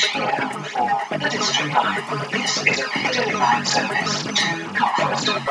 Here you are looking for with the District 9. This is a Pedal Live service to Cockfosters.